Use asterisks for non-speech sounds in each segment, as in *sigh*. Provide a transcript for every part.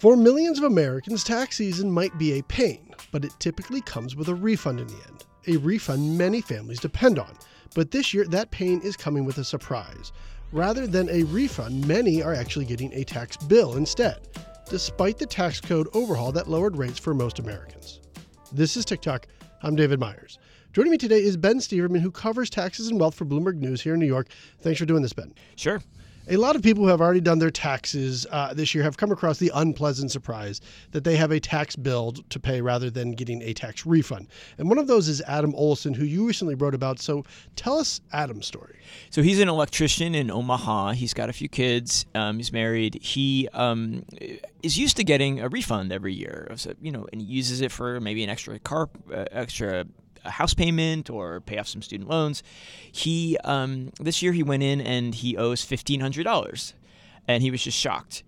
For millions of Americans, tax season might be a pain, but it typically comes with a refund in the end. A refund many families depend on. But this year, that pain is coming with a surprise. Rather than a refund, many are actually getting a tax bill instead, despite the tax code overhaul that lowered rates for most Americans. This is TicToc. I'm David Meyers. Joining me today is Ben Steverman, who covers taxes and wealth for Bloomberg News here in New York. Thanks for doing this, Ben. Sure. A lot of people who have already done their taxes uh, this year have come across the unpleasant surprise that they have a tax bill to pay rather than getting a tax refund. And one of those is Adam Olson, who you recently wrote about. So tell us Adam's story. So he's an electrician in Omaha. He's got a few kids. Um, he's married. He um, is used to getting a refund every year. So, you know, and he uses it for maybe an extra car, uh, extra a house payment or pay off some student loans. He um, this year he went in and he owes fifteen hundred dollars, and he was just shocked.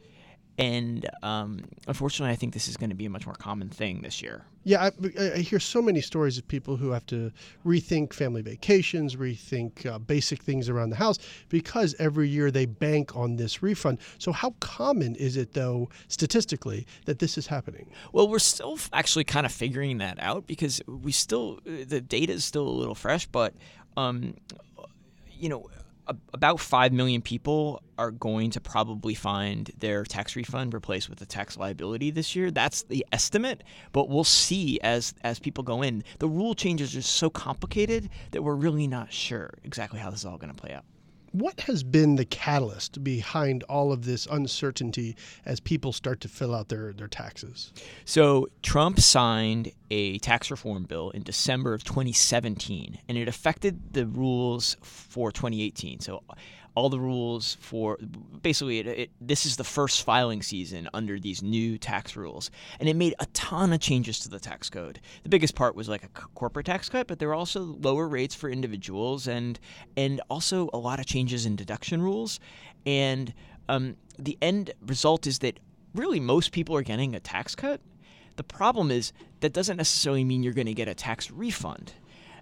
And um, unfortunately, I think this is going to be a much more common thing this year. Yeah, I, I, hear so many stories of people who have to rethink family vacations, rethink uh, basic things around the house because every year they bank on this refund. So, how common is it, though, statistically, that this is happening? Well, we're still actually kind of figuring that out because we still, the data is still a little fresh, but, um, you know, about 5 million people are going to probably find their tax refund replaced with a tax liability this year. That's the estimate, but we'll see as as people go in. The rule changes are so complicated that we're really not sure exactly how this is all going to play out. What has been the catalyst behind all of this uncertainty as people start to fill out their, their taxes? So, Trump signed a tax reform bill in December of 2017, and it affected the rules for 2018. So, all the rules for basically it, it, this is the first filing season under these new tax rules. And it made a ton of changes to the tax code. The biggest part was like a corporate tax cut but there were also lower rates for individuals and and also a lot of changes in deduction rules. And um, the end result is that really most people are getting a tax cut. The problem is that doesn't necessarily mean you're going to get a tax refund.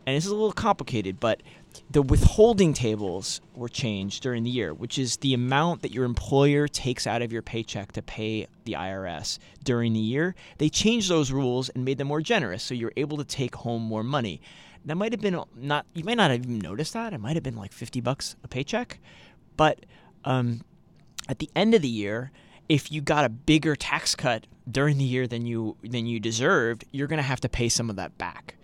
And this is a little complicated, but the withholding tables were changed during the year, which is the amount that your employer takes out of your paycheck to pay the IRS during the year. They changed those rules and made them more generous, so you're able to take home more money. That might have been not you might not have even noticed that. It might have been like 50 bucks a paycheck, but um, at the end of the year, if you got a bigger tax cut during the year than you than you deserved, you're going to have to pay some of that back.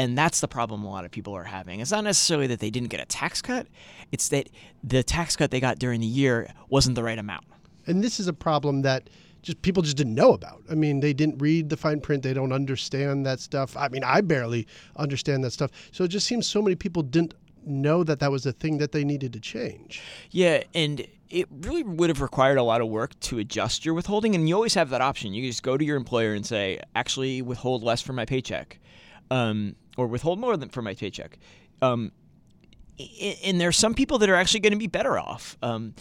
And that's the problem a lot of people are having. It's not necessarily that they didn't get a tax cut, it's that the tax cut they got during the year wasn't the right amount. And this is a problem that just people just didn't know about. I mean, they didn't read the fine print, they don't understand that stuff. I mean, I barely understand that stuff. So it just seems so many people didn't know that that was a thing that they needed to change. Yeah, and it really would have required a lot of work to adjust your withholding and you always have that option. You just go to your employer and say, "Actually, withhold less from my paycheck." Um, or withhold more than for my paycheck. Um, and there are some people that are actually going to be better off. Um,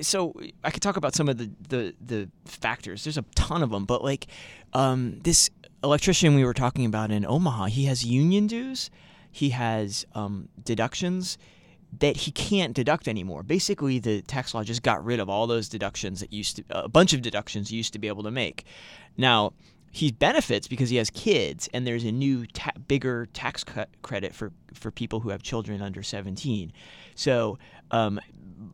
so I could talk about some of the, the, the factors. There's a ton of them, but like um, this electrician we were talking about in Omaha, he has union dues, he has um, deductions that he can't deduct anymore. Basically, the tax law just got rid of all those deductions that used to a bunch of deductions you used to be able to make. Now he benefits because he has kids, and there's a new ta- bigger tax cut credit for for people who have children under 17. So, um,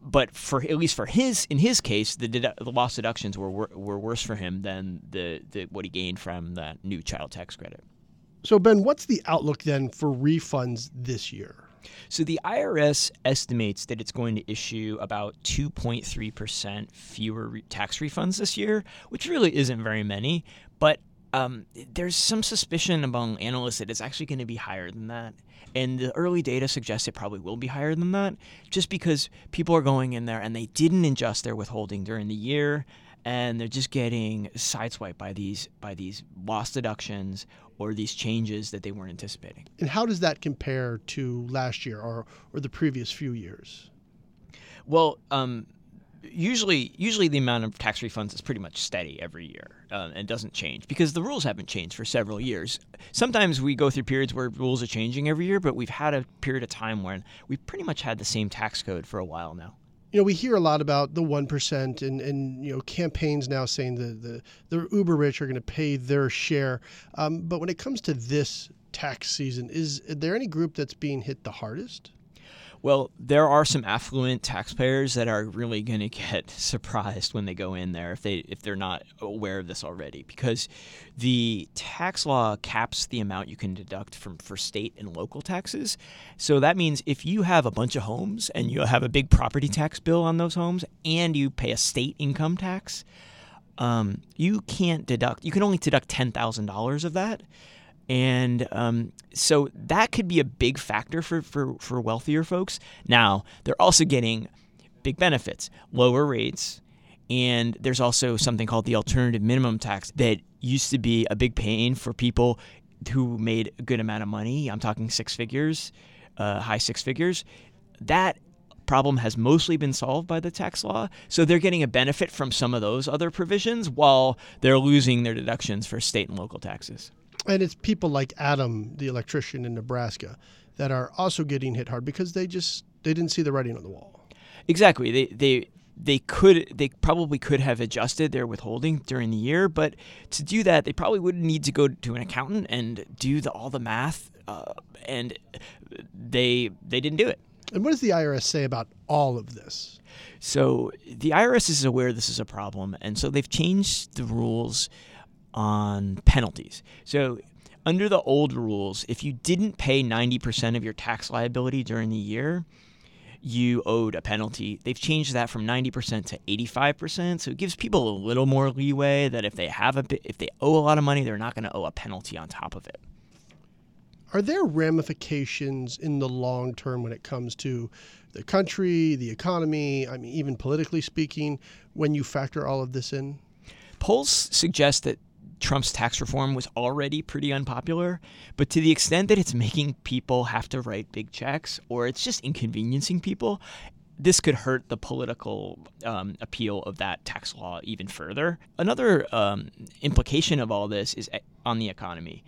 but for at least for his in his case, the, dedu- the loss deductions were, were were worse for him than the, the what he gained from that new child tax credit. So, Ben, what's the outlook then for refunds this year? So the IRS estimates that it's going to issue about 2.3% fewer re- tax refunds this year, which really isn't very many. But um, there's some suspicion among analysts that it's actually going to be higher than that. And the early data suggests it probably will be higher than that, just because people are going in there and they didn't adjust their withholding during the year, and they're just getting sideswiped by these by these loss deductions or these changes that they weren't anticipating. And how does that compare to last year or or the previous few years? Well, um, usually usually the amount of tax refunds is pretty much steady every year uh, and doesn't change because the rules haven't changed for several years sometimes we go through periods where rules are changing every year but we've had a period of time when we've pretty much had the same tax code for a while now you know, we hear a lot about the one percent, and and you know, campaigns now saying the the the uber rich are going to pay their share. Um, but when it comes to this tax season, is there any group that's being hit the hardest? Well, there are some affluent taxpayers that are really going *laughs* to get surprised when they go in there if they if they're not aware of this already because the tax law caps the amount you can deduct from for state and local taxes. So that means if you have a bunch of homes and you have a big property tax bill on those homes and you pay a state income tax, um, you can't deduct. You can only deduct ten thousand dollars of that. And um, so that could be a big factor for, for, for wealthier folks. Now, they're also getting big benefits, lower rates, and there's also something called the alternative minimum tax that used to be a big pain for people who made a good amount of money. I'm talking six figures, uh, high six figures. That problem has mostly been solved by the tax law. So they're getting a benefit from some of those other provisions while they're losing their deductions for state and local taxes. And it's people like Adam, the electrician in Nebraska, that are also getting hit hard because they just they didn't see the writing on the wall. Exactly. They they they could they probably could have adjusted their withholding during the year, but to do that, they probably would need to go to an accountant and do the, all the math, uh, and they they didn't do it. And what does the IRS say about all of this? So the IRS is aware this is a problem, and so they've changed the rules on penalties. So, under the old rules, if you didn't pay 90% of your tax liability during the year, you owed a penalty. They've changed that from 90% to 85%, so it gives people a little more leeway that if they have a bit, if they owe a lot of money, they're not going to owe a penalty on top of it. Are there ramifications in the long term when it comes to the country, the economy, I mean even politically speaking when you factor all of this in? Polls suggest that Trump's tax reform was already pretty unpopular, but to the extent that it's making people have to write big checks or it's just inconveniencing people, this could hurt the political um, appeal of that tax law even further. Another um, implication of all this is on the economy.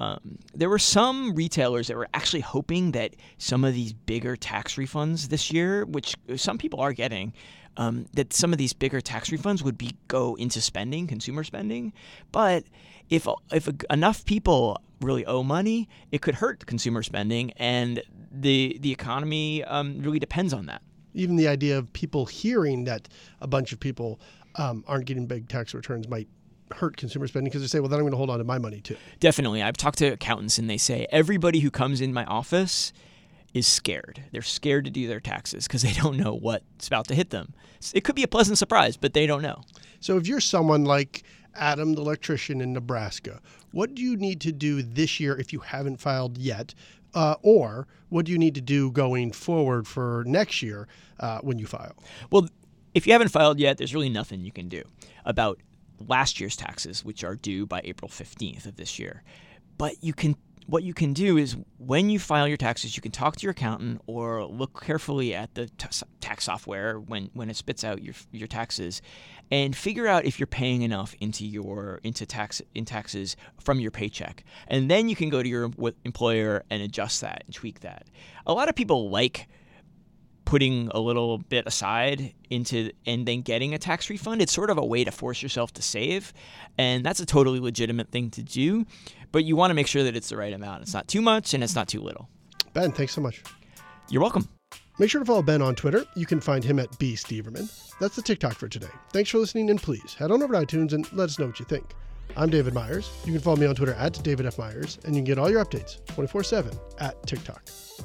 Um, there were some retailers that were actually hoping that some of these bigger tax refunds this year, which some people are getting, um, that some of these bigger tax refunds would be go into spending, consumer spending. But if if enough people really owe money, it could hurt consumer spending, and the the economy um, really depends on that. Even the idea of people hearing that a bunch of people um, aren't getting big tax returns might hurt consumer spending because they say, well, then I'm going to hold on to my money too. Definitely. I've talked to accountants and they say everybody who comes in my office is scared. They're scared to do their taxes because they *laughs* don't know what's about to hit them. It could be a pleasant surprise, but they don't know. So if you're someone like Adam, the electrician in Nebraska, what do you need to do this year if you haven't filed yet? Uh, or what do you need to do going forward for next year uh, when you file? Well, if you haven't filed yet, there's really nothing you can do about last year's taxes, which are due by April 15th of this year. But you can what you can do is when you file your taxes, you can talk to your accountant or look carefully at the t- tax software when, when it spits out your, your taxes and figure out if you're paying enough into your into tax in taxes from your paycheck. And then you can go to your employer and adjust that and tweak that. A lot of people like putting a little bit aside into and then getting a tax refund. It's sort of a way to force yourself to save, and that's a totally legitimate thing to do. But you want to make sure that it's the right amount. It's not too much and it's not too little. Ben, thanks so much. You're welcome. Make sure to follow Ben on Twitter. You can find him at B. Steverman. That's the TicToc for today. Thanks for listening, and please head on over to iTunes and let us know what you think. I'm David Meyers. You can follow me on Twitter at David F. Meyers, and you can get all your updates 24 7 at TicToc.